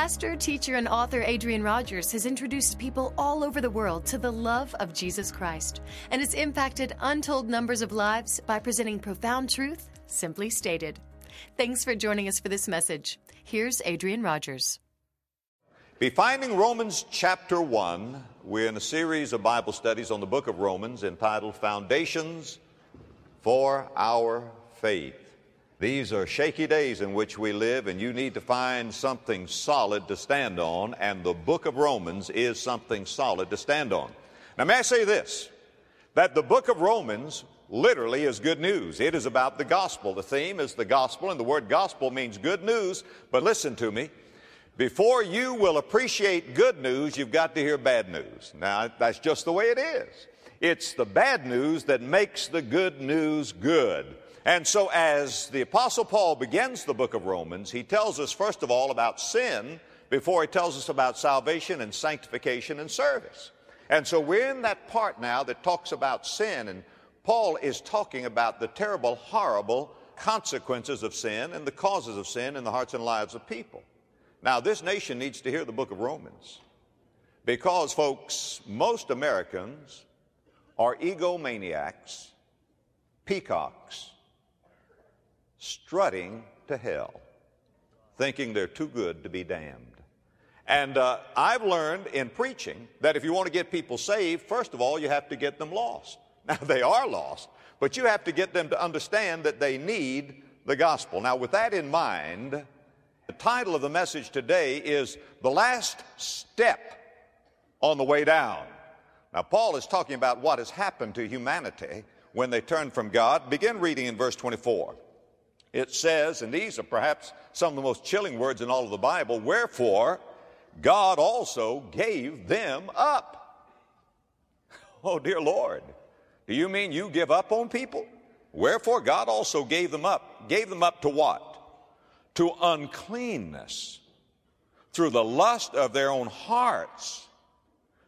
Pastor, teacher, and author Adrian Rogers has introduced people all over the world to the love of Jesus Christ and has impacted untold numbers of lives by presenting profound truth, simply stated. Thanks for joining us for this message. Here's Adrian Rogers. Be finding Romans chapter 1. We're in a series of Bible studies on the book of Romans entitled Foundations for Our Faith. These are shaky days in which we live, and you need to find something solid to stand on, and the book of Romans is something solid to stand on. Now, may I say this that the book of Romans literally is good news. It is about the gospel. The theme is the gospel, and the word gospel means good news. But listen to me. Before you will appreciate good news, you've got to hear bad news. Now, that's just the way it is. It's the bad news that makes the good news good. And so, as the Apostle Paul begins the book of Romans, he tells us, first of all, about sin before he tells us about salvation and sanctification and service. And so, we're in that part now that talks about sin, and Paul is talking about the terrible, horrible consequences of sin and the causes of sin in the hearts and lives of people. Now, this nation needs to hear the book of Romans because, folks, most Americans are egomaniacs, peacocks, strutting to hell, thinking they're too good to be damned. And uh, I've learned in preaching that if you want to get people saved, first of all, you have to get them lost. Now, they are lost, but you have to get them to understand that they need the gospel. Now, with that in mind, the title of the message today is The Last Step on the Way Down. Now, Paul is talking about what has happened to humanity when they turn from God. Begin reading in verse 24 it says, and these are perhaps some of the most chilling words in all of the Bible, wherefore God also gave them up. Oh, dear Lord, do you mean you give up on people? Wherefore God also gave them up. Gave them up to what? To uncleanness through the lust of their own hearts,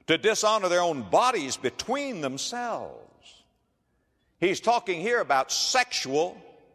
to dishonor their own bodies between themselves. He's talking here about sexual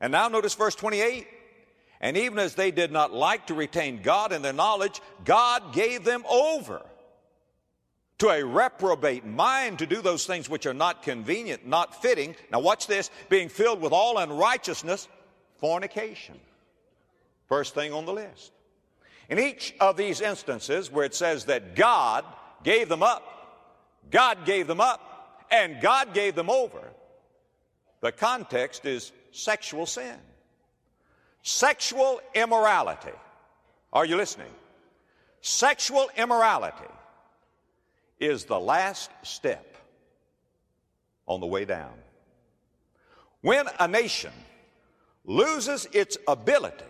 And now notice verse 28. And even as they did not like to retain God in their knowledge, God gave them over to a reprobate mind to do those things which are not convenient, not fitting. Now watch this, being filled with all unrighteousness, fornication. First thing on the list. In each of these instances where it says that God gave them up, God gave them up, and God gave them over, the context is sexual sin. Sexual immorality. Are you listening? Sexual immorality is the last step on the way down. When a nation loses its ability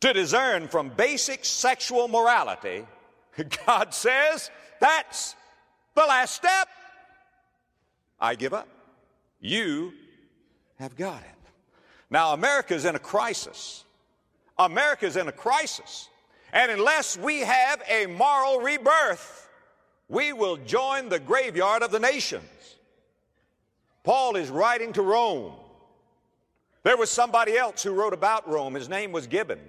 to discern from basic sexual morality, God says, that's the last step. I give up. You have got it. Now, America's in a crisis. America's in a crisis. And unless we have a moral rebirth, we will join the graveyard of the nations. Paul is writing to Rome. There was somebody else who wrote about Rome. His name was Gibbon.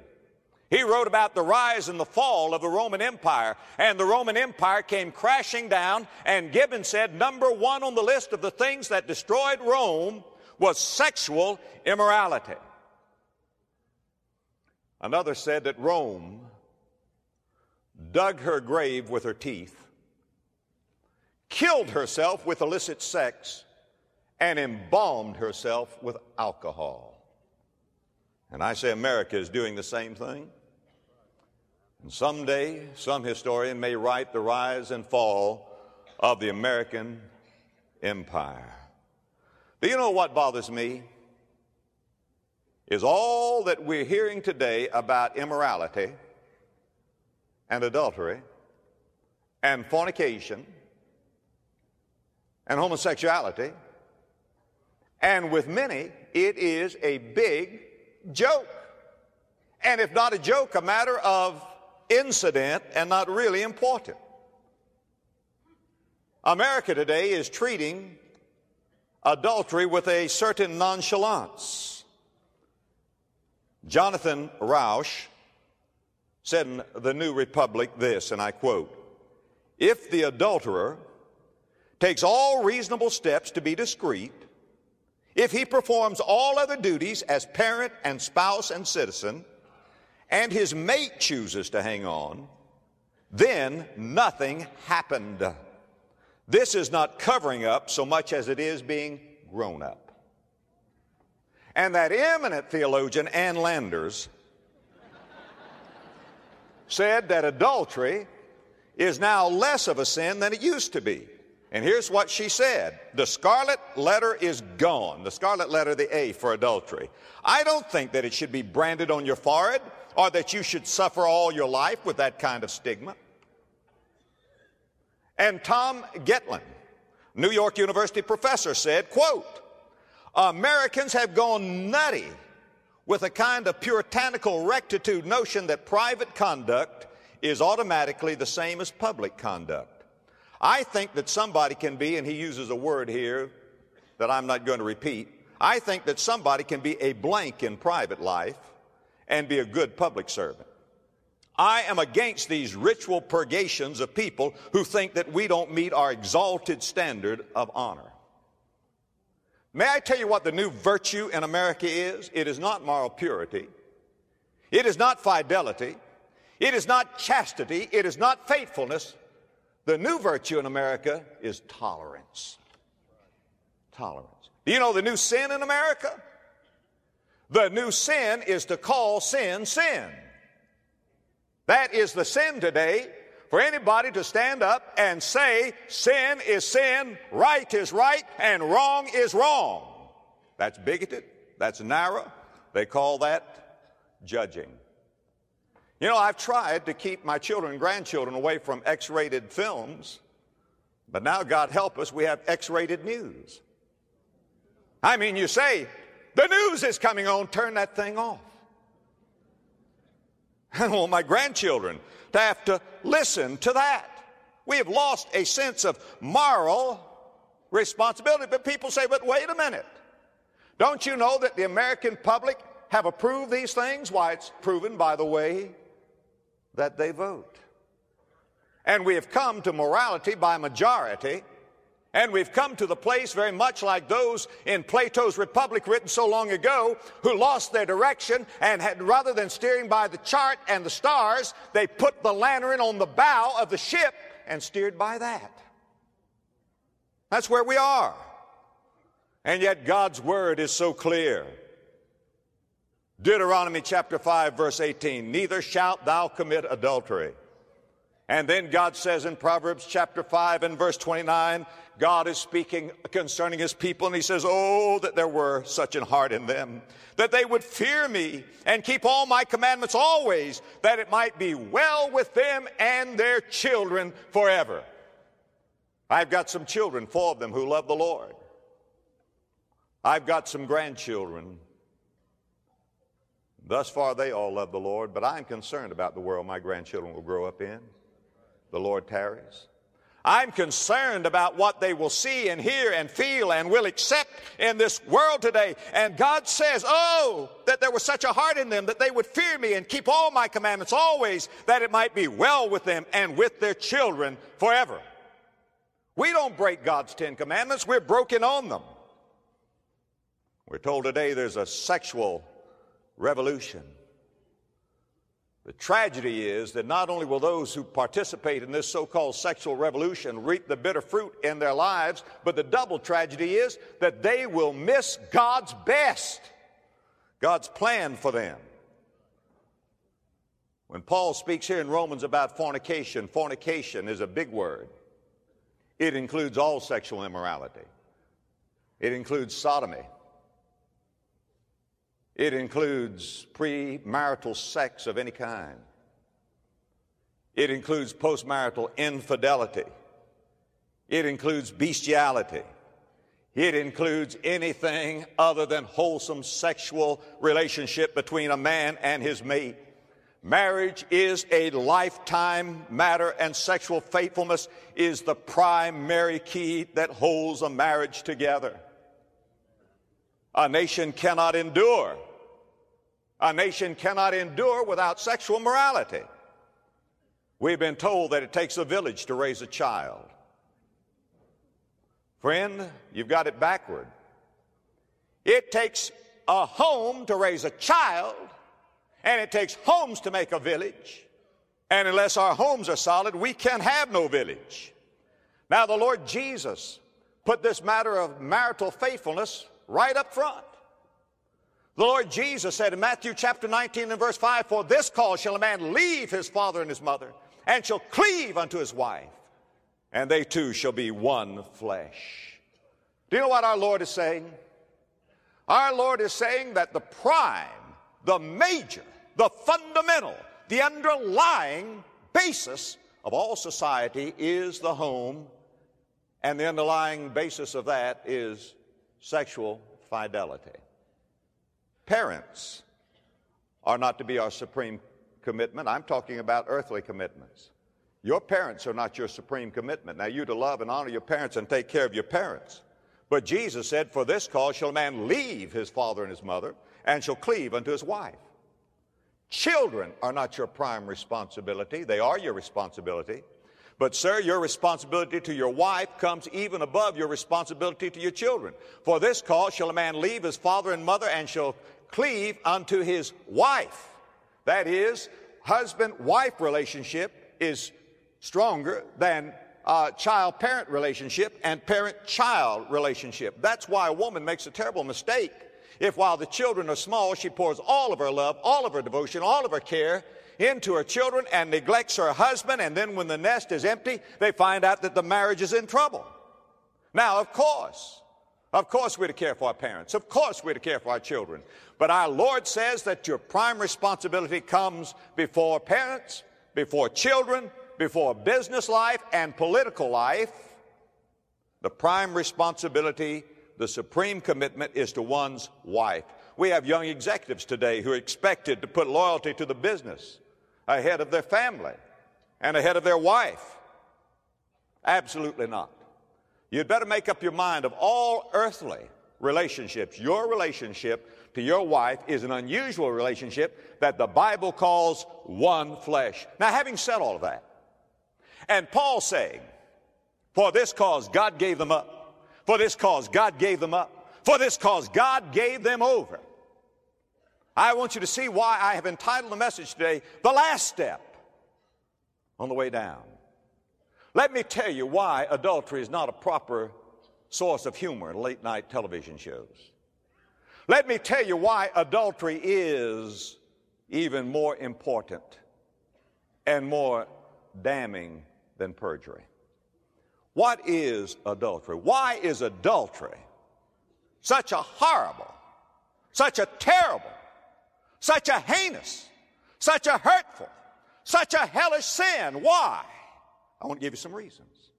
He wrote about the rise and the fall of the Roman Empire, and the Roman Empire came crashing down, and Gibbon said number one on the list of the things that destroyed Rome was sexual immorality. Another said that Rome dug her grave with her teeth, killed herself with illicit sex, and embalmed herself with alcohol. And I say America is doing the same thing. And someday, some historian may write the rise and fall of the American empire. Do you know what bothers me? Is all that we're hearing today about immorality and adultery and fornication and homosexuality. And with many, it is a big joke. And if not a joke, a matter of incident and not really important. America today is treating adultery with a certain nonchalance. Jonathan Rauch said in the New Republic this, and I quote, if the adulterer takes all reasonable steps to be discreet, if he performs all other duties as parent and spouse and citizen, and his mate chooses to hang on, then nothing happened. This is not covering up so much as it is being grown up. And that eminent theologian, Ann Landers, said that adultery is now less of a sin than it used to be. And here's what she said. The scarlet letter is gone. The scarlet letter, the A for adultery. I don't think that it should be branded on your forehead or that you should suffer all your life with that kind of stigma. And Tom Gettleman, New York University professor said, quote, Americans have gone nutty with a kind of puritanical rectitude notion that private conduct is automatically the same as public conduct. I think that somebody can be, and he uses a word here that I'm not going to repeat. I think that somebody can be a blank in private life and be a good public servant. I am against these ritual purgations of people who think that we don't meet our exalted standard of honor. May I tell you what the new virtue in America is? It is not moral purity. It is not fidelity. It is not chastity. It is not faithfulness. The new virtue in America is tolerance. Tolerance. Do you know the new sin in America? The new sin is to call sin sin. That is the sin today for anybody to stand up and say sin is sin, right is right, and wrong is wrong. That's bigoted. That's narrow. They call that judging. You know, I've tried to keep my children and grandchildren away from X rated films, but now, God help us, we have X rated news. I mean, you say, the news is coming on, turn that thing off. I don't want my grandchildren to have to listen to that. We have lost a sense of moral responsibility. But people say, but wait a minute. Don't you know that the American public have approved these things? Why, it's proven by the way that they vote. And we have come to morality by majority, and we've come to the place very much like those in Plato's Republic written so long ago who lost their direction and had, rather than steering by the chart and the stars, they put the lantern on the bow of the ship and steered by that. That's where we are. And yet God's word is so clear. Deuteronomy chapter 5 verse 18, neither shalt thou commit adultery. And then God says in Proverbs chapter 5 and verse 29, God is speaking concerning his people and he says, Oh, that there were such an heart in them, that they would fear me and keep all my commandments always, that it might be well with them and their children forever. I've got some children, four of them, who love the Lord. I've got some grandchildren Thus far, they all love the Lord, but I'm concerned about the world my grandchildren will grow up in. The Lord tarries. I'm concerned about what they will see and hear and feel and will accept in this world today. And God says, Oh, that there was such a heart in them that they would fear me and keep all my commandments always, that it might be well with them and with their children forever. We don't break God's Ten Commandments, we're broken on them. We're told today there's a sexual revolution. The tragedy is that not only will those who participate in this so called sexual revolution reap the bitter fruit in their lives, but the double tragedy is that they will miss God's best, God's plan for them. When Paul speaks here in Romans about fornication, fornication is a big word. It includes all sexual immorality, it includes sodomy. It includes premarital sex of any kind. It includes postmarital infidelity. It includes bestiality. It includes anything other than wholesome sexual relationship between a man and his mate. Marriage is a lifetime matter, and sexual faithfulness is the primary key that holds a marriage together. A nation cannot endure. A nation cannot endure without sexual morality. We've been told that it takes a village to raise a child. Friend, you've got it backward. It takes a home to raise a child, and it takes homes to make a village. And unless our homes are solid, we can have no village. Now, the Lord Jesus put this matter of marital faithfulness right up front. The Lord Jesus said in Matthew chapter 19 and verse 5, For this cause shall a man leave his father and his mother, and shall cleave unto his wife, and they two shall be one flesh. Do you know what our Lord is saying? Our Lord is saying that the prime, the major, the fundamental, the underlying basis of all society is the home, and the underlying basis of that is sexual fidelity. Parents are not to be our supreme commitment. I'm talking about earthly commitments. Your parents are not your supreme commitment. Now, you to love and honor your parents and take care of your parents. But Jesus said, For this cause shall a man leave his father and his mother, and shall cleave unto his wife. Children are not your prime responsibility, they are your responsibility. But, sir, your responsibility to your wife comes even above your responsibility to your children. For this cause shall a man leave his father and mother, and shall cleave unto his wife. That is, husband wife relationship is stronger than uh, child parent relationship and parent child relationship. That's why a woman makes a terrible mistake if, while the children are small, she pours all of her love, all of her devotion, all of her care into her children and neglects her husband, and then when the nest is empty, they find out that the marriage is in trouble. Now, of course, of course, we're to care for our parents. Of course, we're to care for our children. But our Lord says that your prime responsibility comes before parents, before children, before business life and political life. The prime responsibility, the supreme commitment is to one's wife. We have young executives today who are expected to put loyalty to the business ahead of their family and ahead of their wife. Absolutely not. You'd better make up your mind of all earthly relationships. Your relationship to your wife is an unusual relationship that the Bible calls one flesh. Now, having said all of that, and Paul saying, For this cause God gave them up. For this cause God gave them up. For this cause God gave them over. I want you to see why I have entitled the message today, The Last Step on the Way Down. Let me tell you why adultery is not a proper source of humor in late night television shows. Let me tell you why adultery is even more important and more damning than perjury. What is adultery? Why is adultery such a horrible, such a terrible, such a heinous, such a hurtful, such a hellish sin? Why? I want to give you some reasons.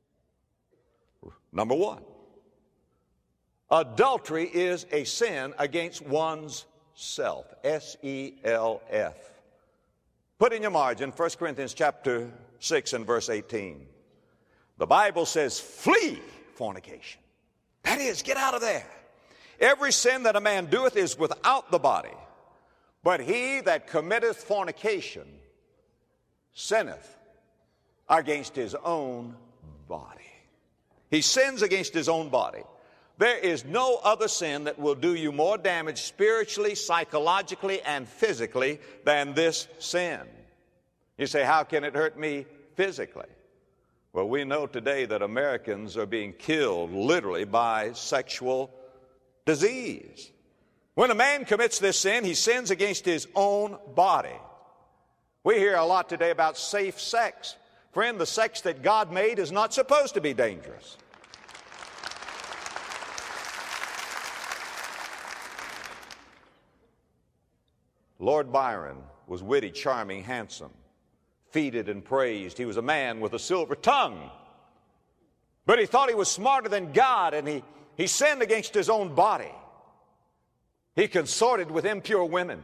Number one, adultery is a sin against one's self. S E L F. Put in your margin 1 Corinthians chapter 6 and verse 18. The Bible says, flee fornication. That is, get out of there. Every sin that a man doeth is without the body, but he that committeth fornication sinneth against his own body. He sins against his own body. There is no other sin that will do you more damage spiritually, psychologically, and physically than this sin. You say, How can it hurt me physically? Well, we know today that Americans are being killed literally by sexual disease. When a man commits this sin, he sins against his own body. We hear a lot today about safe sex. Friend, the sex that God made is not supposed to be dangerous. Lord Byron was witty, charming, handsome, feted and praised. He was a man with a silver tongue. But he thought he was smarter than God and he, he sinned against his own body. He consorted with impure women.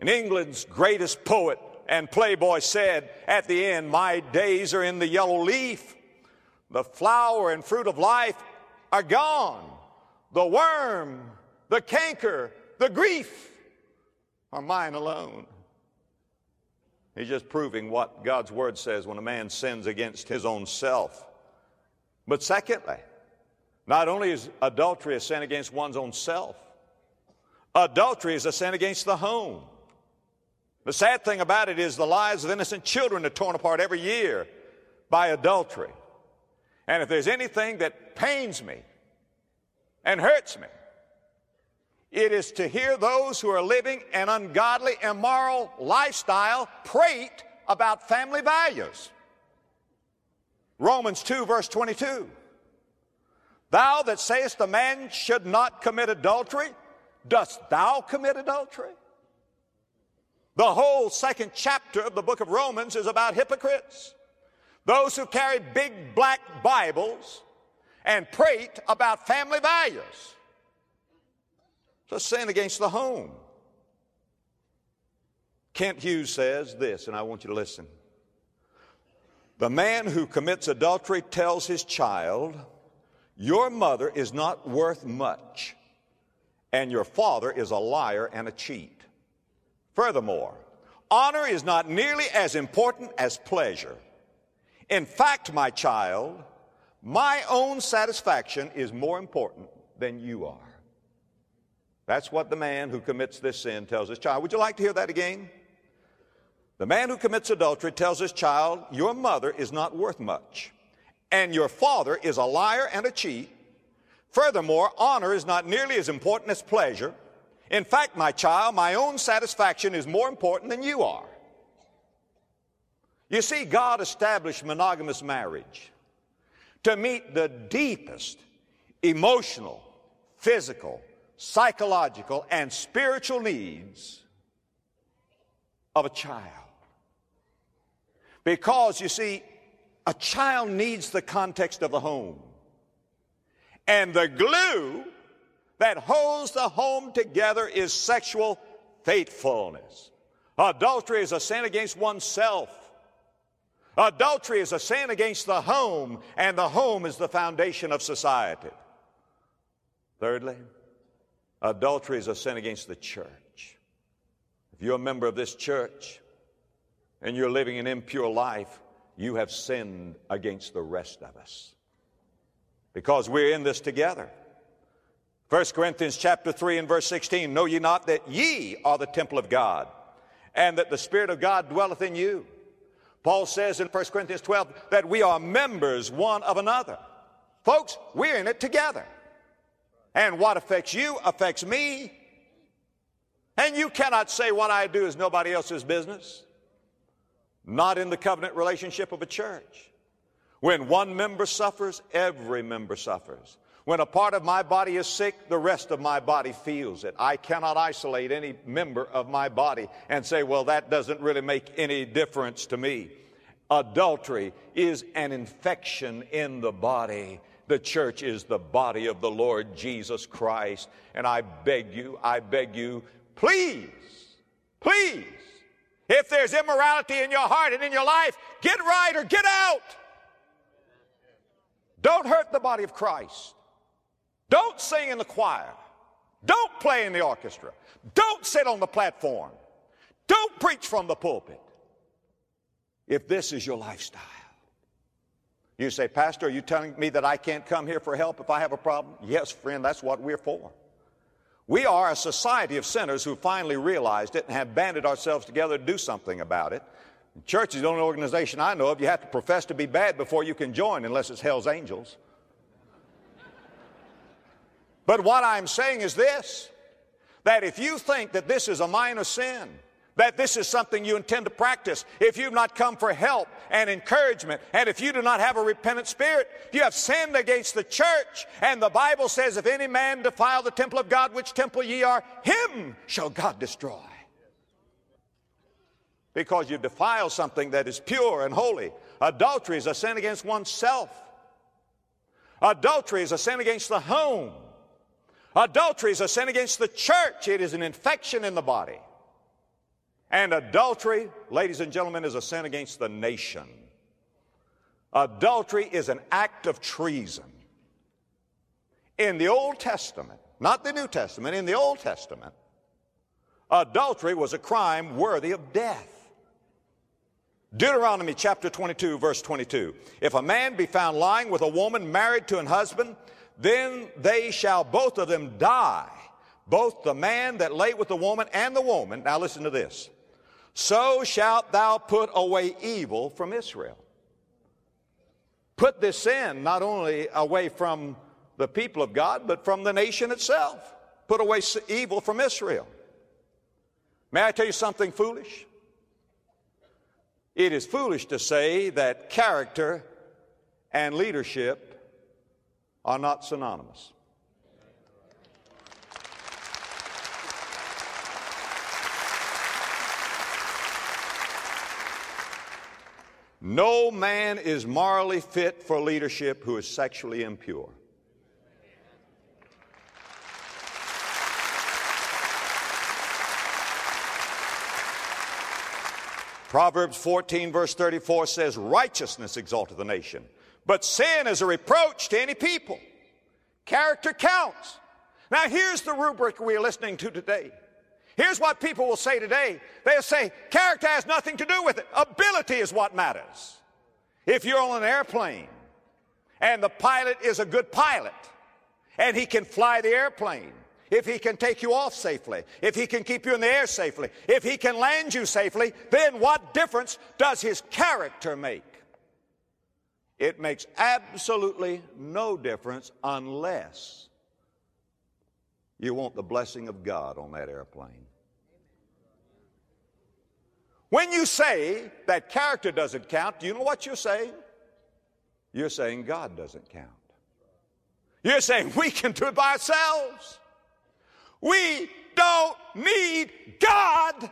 And England's greatest poet and playboy said at the end, My days are in the yellow leaf. The flower and fruit of life are gone. The worm, the canker, the grief are mine alone. He's just proving what God's word says when a man sins against his own self. But secondly, not only is adultery a sin against one's own self, adultery is a sin against the home. The sad thing about it is the lives of innocent children are torn apart every year by adultery. And if there's anything that pains me and hurts me, it is to hear those who are living an ungodly, immoral lifestyle prate about family values. Romans 2, verse 22. Thou that sayest a man should not commit adultery, dost thou commit adultery? The whole second chapter of the book of Romans is about hypocrites. Those who carry big black Bibles and prate about family values. It's a sin against the home. Kent Hughes says this, and I want you to listen. The man who commits adultery tells his child, Your mother is not worth much, and your father is a liar and a cheat. Furthermore, honor is not nearly as important as pleasure. In fact, my child, my own satisfaction is more important than you are. That's what the man who commits this sin tells his child. Would you like to hear that again? The man who commits adultery tells his child, Your mother is not worth much, and your father is a liar and a cheat. Furthermore, honor is not nearly as important as pleasure. In fact, my child, my own satisfaction is more important than you are. You see, God established monogamous marriage to meet the deepest emotional, physical, psychological, and spiritual needs of a child. Because, you see, a child needs the context of the home. And the glue that holds the home together is sexual faithfulness. Adultery is a sin against oneself. Adultery is a sin against the home, and the home is the foundation of society. Thirdly, adultery is a sin against the church. If you're a member of this church and you're living an impure life, you have sinned against the rest of us. Because we're in this together. 1 Corinthians chapter 3 and verse 16, know ye not that ye are the temple of God, and that the Spirit of God dwelleth in you? Paul says in 1 Corinthians 12 that we are members one of another. Folks, we're in it together. And what affects you affects me. And you cannot say what I do is nobody else's business. Not in the covenant relationship of a church. When one member suffers, every member suffers. When a part of my body is sick, the rest of my body feels it. I cannot isolate any member of my body and say, well, that doesn't really make any difference to me. Adultery is an infection in the body. The church is the body of the Lord Jesus Christ. And I beg you, I beg you, please, please, if there's immorality in your heart and in your life, get right or get out. Don't hurt the body of Christ. Don't sing in the choir. Don't play in the orchestra. Don't sit on the platform. Don't preach from the pulpit. If this is your lifestyle, you say, Pastor, are you telling me that I can't come here for help if I have a problem? Yes, friend, that's what we're for. We are a society of sinners who finally realized it and have banded ourselves together to do something about it. Church is the only organization I know of you have to profess to be bad before you can join, unless it's Hell's Angels. But what I'm saying is this that if you think that this is a minor sin, that this is something you intend to practice, if you've not come for help and encouragement, and if you do not have a repentant spirit, you have sinned against the church. And the Bible says, if any man defile the temple of God, which temple ye are, him shall God destroy. because you defile something that is pure and holy. Adultery is a sin against oneself. Adultery is a sin against the home. Adultery is a sin against the church. It is an infection in the body. And adultery, ladies and gentlemen, is a sin against the nation. Adultery is an act of treason. In the Old Testament, not the New Testament, in the Old Testament, adultery was a crime worthy of death. Deuteronomy chapter 22, verse 22. If a man be found lying with a woman married to an husband, then they shall both of them die, both the man that lay with the woman and the woman. Now listen to this. So shalt thou put away evil from Israel. Put this sin not only away from the people of God, but from the nation itself. Put away evil from Israel. May I tell you something foolish? It is foolish to say that character and leadership are not synonymous. No man is morally fit for leadership who is sexually impure. Proverbs 14, verse 34 says, Righteousness exalteth the nation, but sin is a reproach to any people. Character counts. Now, here's the rubric we are listening to today. Here's what people will say today. They'll say, character has nothing to do with it. Ability is what matters. If you're on an airplane and the pilot is a good pilot and he can fly the airplane, if he can take you off safely, if he can keep you in the air safely, if he can land you safely, then what difference does his character make? It makes absolutely no difference unless you want the blessing of God on that airplane. When you say that character doesn't count, do you know what you're saying? You're saying God doesn't count. You're saying we can do it by ourselves. We don't need God.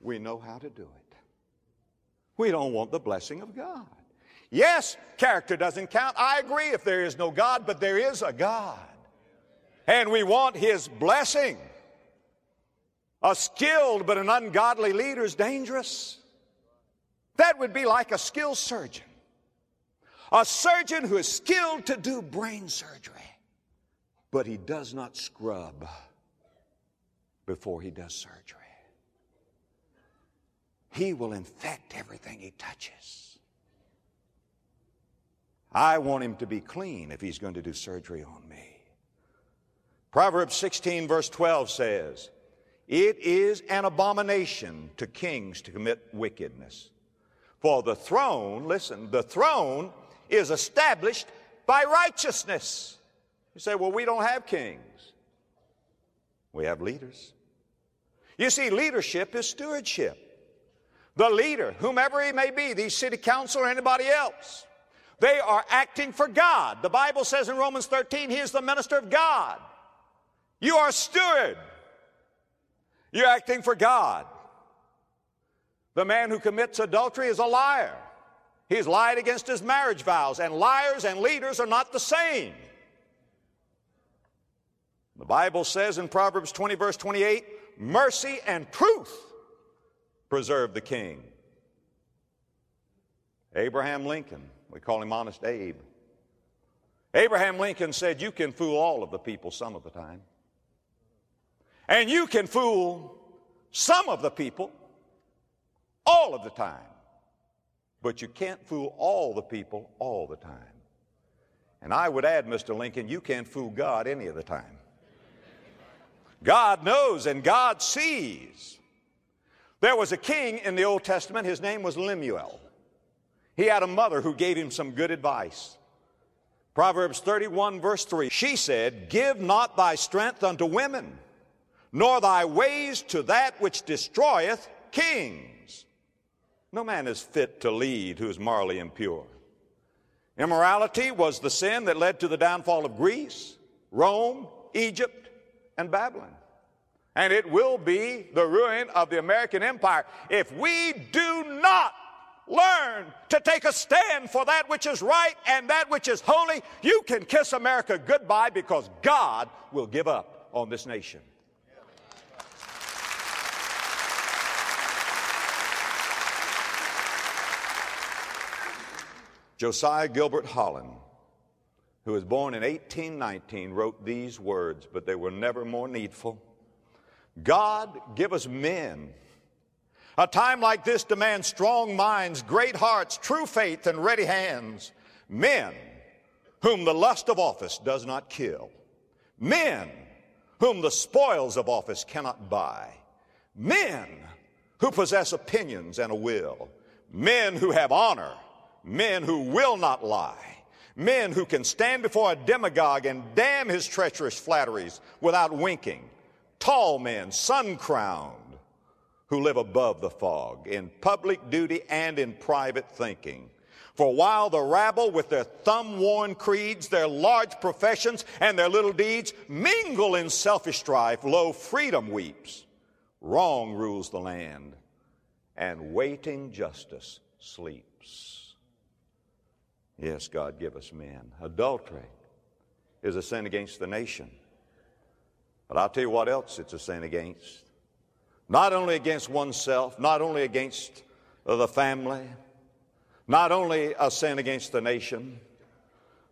We know how to do it. We don't want the blessing of God. Yes, character doesn't count. I agree if there is no God, but there is a God. And we want His blessing. A skilled but an ungodly leader is dangerous. That would be like a skilled surgeon. A surgeon who is skilled to do brain surgery but he does not scrub before he does surgery. He will infect everything he touches. I want him to be clean if he's going to do surgery on me. Proverbs 16, verse 12 says, It is an abomination to kings to commit wickedness. For the throne, listen, the throne is established by righteousness. You say, well, we don't have kings. We have leaders. You see, leadership is stewardship. The leader, whomever he may be, the city council or anybody else, they are acting for God. The Bible says in Romans 13, he is the minister of God. You are steward. You're acting for God. The man who commits adultery is a liar. He's lied against his marriage vows, and liars and leaders are not the same. The Bible says in Proverbs 20, verse 28, mercy and truth preserve the king. Abraham Lincoln, we call him Honest Abe. Abraham Lincoln said, You can fool all of the people some of the time. And you can fool some of the people all of the time. But you can't fool all the people all the time. And I would add, Mr. Lincoln, you can't fool God any of the time. God knows and God sees. There was a king in the Old Testament, his name was Lemuel. He had a mother who gave him some good advice. Proverbs 31, verse 3 She said, Give not thy strength unto women, nor thy ways to that which destroyeth kings. No man is fit to lead who is morally impure. Immorality was the sin that led to the downfall of Greece, Rome, Egypt, and Babylon. And it will be the ruin of the American empire if we do not learn to take a stand for that which is right and that which is holy. You can kiss America goodbye because God will give up on this nation. Josiah Gilbert Holland, who was born in 1819, wrote these words, but they were never more needful. God, give us men. A time like this demands strong minds, great hearts, true faith, and ready hands. Men whom the lust of office does not kill. Men whom the spoils of office cannot buy. Men who possess opinions and a will. Men who have honor. Men who will not lie. Men who can stand before a demagogue and damn his treacherous flatteries without winking tall men, sun crowned, who live above the fog in public duty and in private thinking. For while the rabble, with their thumb worn creeds, their large professions, and their little deeds, mingle in selfish strife, lo, freedom weeps. Wrong rules the land, and waiting justice sleeps. Yes, God, give us men. Adultery is a sin against the nation. But I'll tell you what else it's a sin against. Not only against oneself, not only against the family, not only a sin against the nation,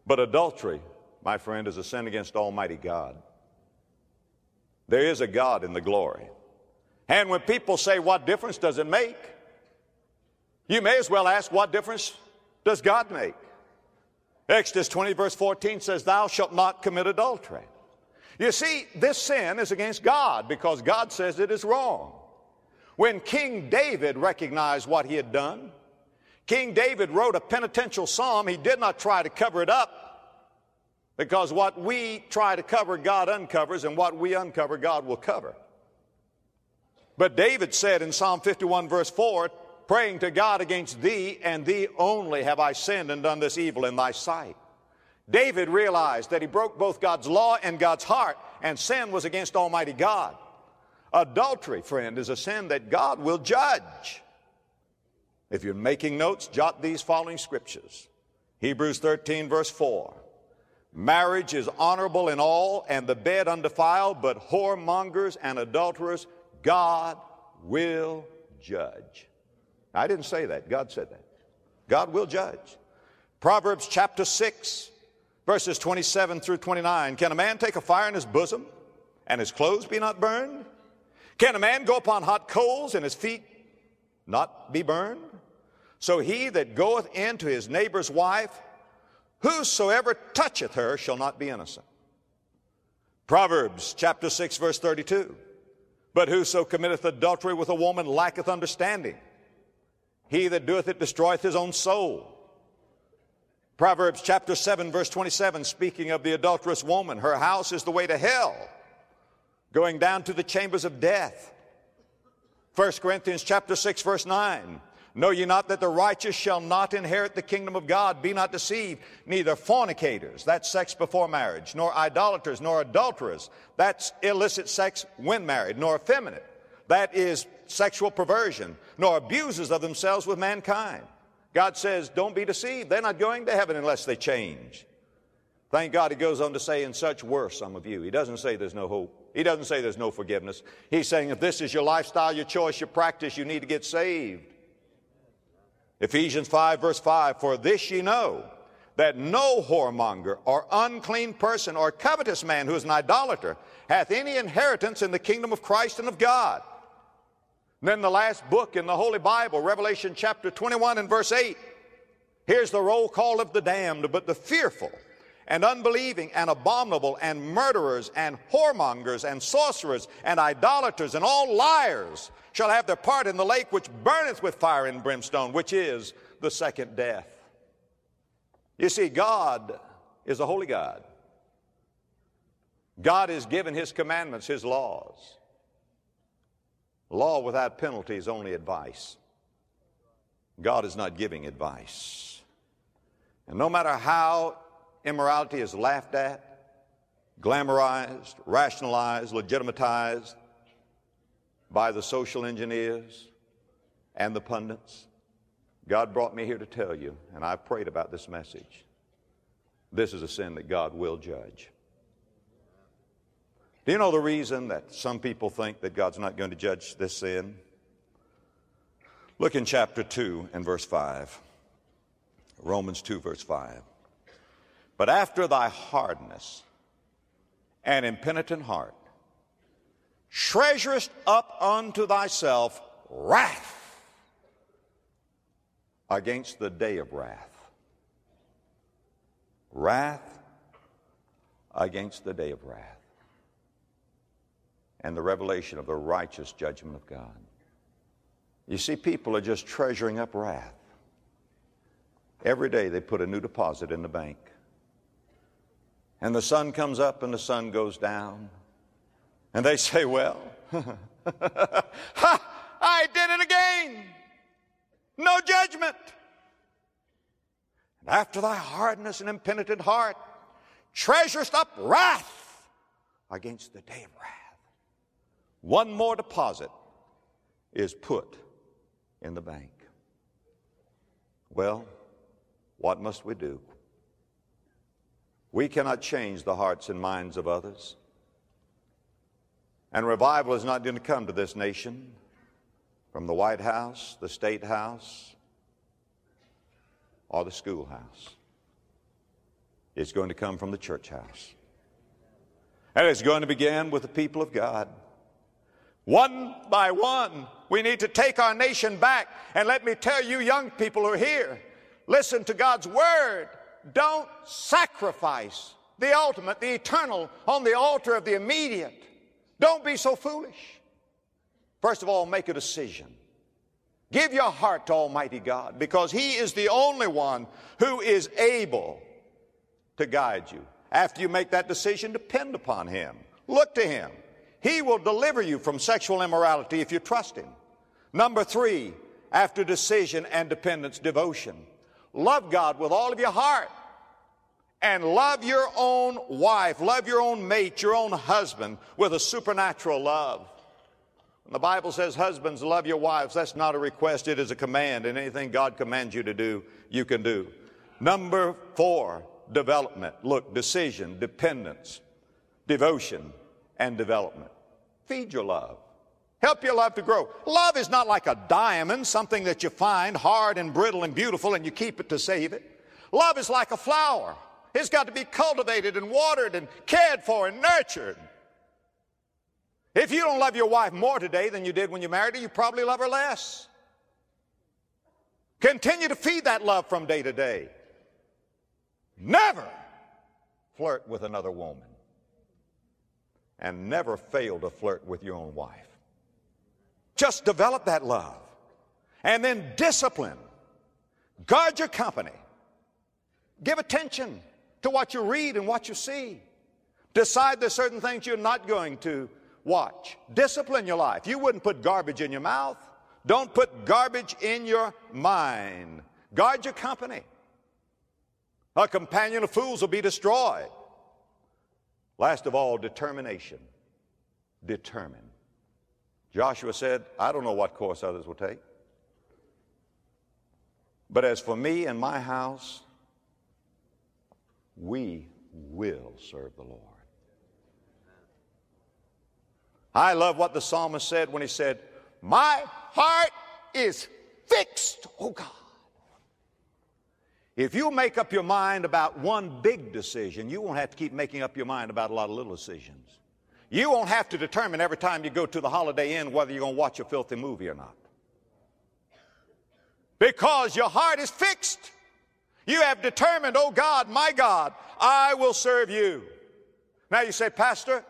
but adultery, my friend, is a sin against Almighty God. There is a God in the glory. And when people say, What difference does it make? You may as well ask, What difference does God make? Exodus 20, verse 14 says, Thou shalt not commit adultery. You see, this sin is against God because God says it is wrong. When King David recognized what he had done, King David wrote a penitential psalm. He did not try to cover it up because what we try to cover, God uncovers, and what we uncover, God will cover. But David said in Psalm 51, verse 4, praying to God against thee and thee only have I sinned and done this evil in thy sight. David realized that he broke both God's law and God's heart, and sin was against Almighty God. Adultery, friend, is a sin that God will judge. If you're making notes, jot these following scriptures Hebrews 13, verse 4. Marriage is honorable in all, and the bed undefiled, but whoremongers and adulterers God will judge. I didn't say that, God said that. God will judge. Proverbs chapter 6, verses 27 through 29. Can a man take a fire in his bosom and his clothes be not burned? Can a man go upon hot coals and his feet not be burned? So he that goeth in to his neighbor's wife, whosoever toucheth her shall not be innocent. Proverbs chapter 6 verse 32. But whoso committeth adultery with a woman lacketh understanding. He that doeth it destroyeth his own soul. Proverbs chapter 7 verse 27 speaking of the adulterous woman, her house is the way to hell, going down to the chambers of death. 1 Corinthians chapter 6 verse 9, Know ye not that the righteous shall not inherit the kingdom of God? Be not deceived. Neither fornicators, that's sex before marriage, nor idolaters, nor adulterers, that's illicit sex when married, nor effeminate, that is sexual perversion, nor abusers of themselves with mankind. God says, don't be deceived. They're not going to heaven unless they change. Thank God he goes on to say, in such were some of you. He doesn't say there's no hope. He doesn't say there's no forgiveness. He's saying if this is your lifestyle, your choice, your practice, you need to get saved. Ephesians 5 verse 5, for this ye know, that no whoremonger or unclean person or covetous man who is an idolater hath any inheritance in the kingdom of Christ and of God. And then the last book in the Holy Bible, Revelation chapter 21 and verse 8. Here's the roll call of the damned, but the fearful and unbelieving and abominable and murderers and whoremongers and sorcerers and idolaters and all liars shall have their part in the lake which burneth with fire and brimstone, which is the second death. You see, God is a holy God. God has given His commandments, His laws. Law without penalty is only advice. God is not giving advice. And no matter how immorality is laughed at, glamorized, rationalized, legitimatized, by the social engineers and the pundits. God brought me here to tell you, and I've prayed about this message. This is a sin that God will judge. Do you know the reason that some people think that God's not going to judge this sin? Look in chapter 2 and verse 5. Romans 2, verse 5. But after thy hardness and impenitent heart, treasurest up unto thyself wrath against the day of wrath. Wrath against the day of wrath and the revelation of the righteous judgment of God. You see, people are just treasuring up wrath. Every day they put a new deposit in the bank. And the sun comes up and the sun goes down. And they say, Well, ha, I did it again. No judgment. And after thy hardness and impenitent heart, treasurest up wrath against the day of wrath. One more deposit is put in the bank. Well, what must we do? We cannot change the hearts and minds of others. And revival is not going to come to this nation from the White House, the State House, or the schoolhouse. It's going to come from the church house. And it's going to begin with the people of God. One by one, we need to take our nation back. And let me tell you, young people who are here, listen to God's word. Don't sacrifice the ultimate, the eternal, on the altar of the immediate. Don't be so foolish. First of all, make a decision. Give your heart to Almighty God because He is the only one who is able to guide you. After you make that decision, depend upon Him. Look to Him. He will deliver you from sexual immorality if you trust Him. Number three, after decision and dependence, devotion. Love God with all of your heart and love your own wife, love your own mate, your own husband with a supernatural love. When the Bible says, Husbands, love your wives, that's not a request, it is a command, and anything God commands you to do, you can do. Number four, development. Look, decision, dependence, devotion, and development. Feed your love. Help your love to grow. Love is not like a diamond, something that you find hard and brittle and beautiful and you keep it to save it. Love is like a flower. It's got to be cultivated and watered and cared for and nurtured. If you don't love your wife more today than you did when you married her, you probably love her less. Continue to feed that love from day to day. Never flirt with another woman and never fail to flirt with your own wife. Just develop that love and then discipline. Guard your company. Give attention to what you read and what you see. Decide there's certain things you're not going to watch. Discipline your life. You wouldn't put garbage in your mouth. Don't put garbage in your mind. Guard your company. A companion of fools will be destroyed. Last of all, determination. Determine. Joshua said, I don't know what course others will take. But as for me and my house, we will serve the Lord. I love what the psalmist said when he said, My heart is fixed, oh God. If you make up your mind about one big decision, you won't have to keep making up your mind about a lot of little decisions. You won't have to determine every time you go to the Holiday Inn whether you're going to watch a filthy movie or not. Because your heart is fixed. You have determined, oh God, my God, I will serve you. Now you say, Pastor,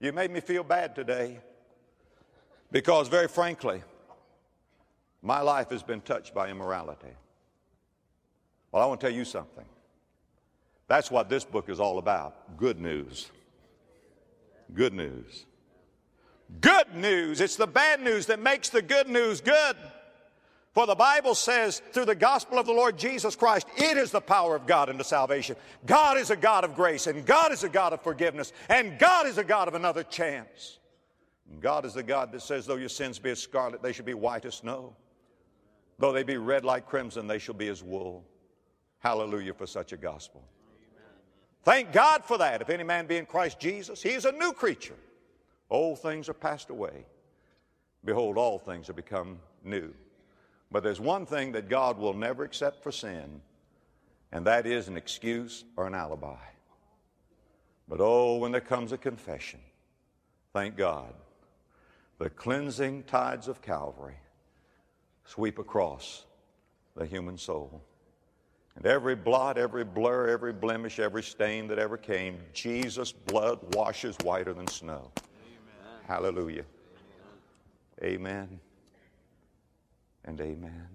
you made me feel bad today. Because very frankly, my life has been touched by immorality. Well, I want to tell you something. That's what this book is all about good news. Good news. Good news. It's the bad news that makes the good news good. For the Bible says, through the gospel of the Lord Jesus Christ, it is the power of God unto salvation. God is a God of grace, and God is a God of forgiveness, and God is a God of another chance. God is the God that says, though your sins be as scarlet, they shall be white as snow. Though they be red like crimson, they shall be as wool. Hallelujah for such a gospel. Thank God for that. If any man be in Christ Jesus, he is a new creature. Old things are passed away. Behold, all things have become new. But there's one thing that God will never accept for sin, and that is an excuse or an alibi. But oh, when there comes a confession, thank God, the cleansing tides of Calvary sweep across the human soul. And every blot, every blur, every blemish, every stain that ever came, Jesus' blood washes whiter than snow. Amen. Hallelujah. Amen. And amen.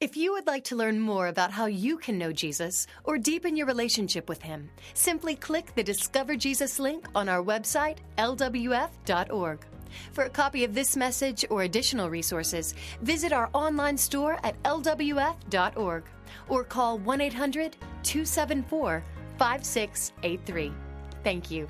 If you would like to learn more about how you can know Jesus or deepen your relationship with Him, simply click the Discover Jesus link on our website, lwf.org. For a copy of this message or additional resources, visit our online store at lwf.org or call 1 800 274 5683. Thank you.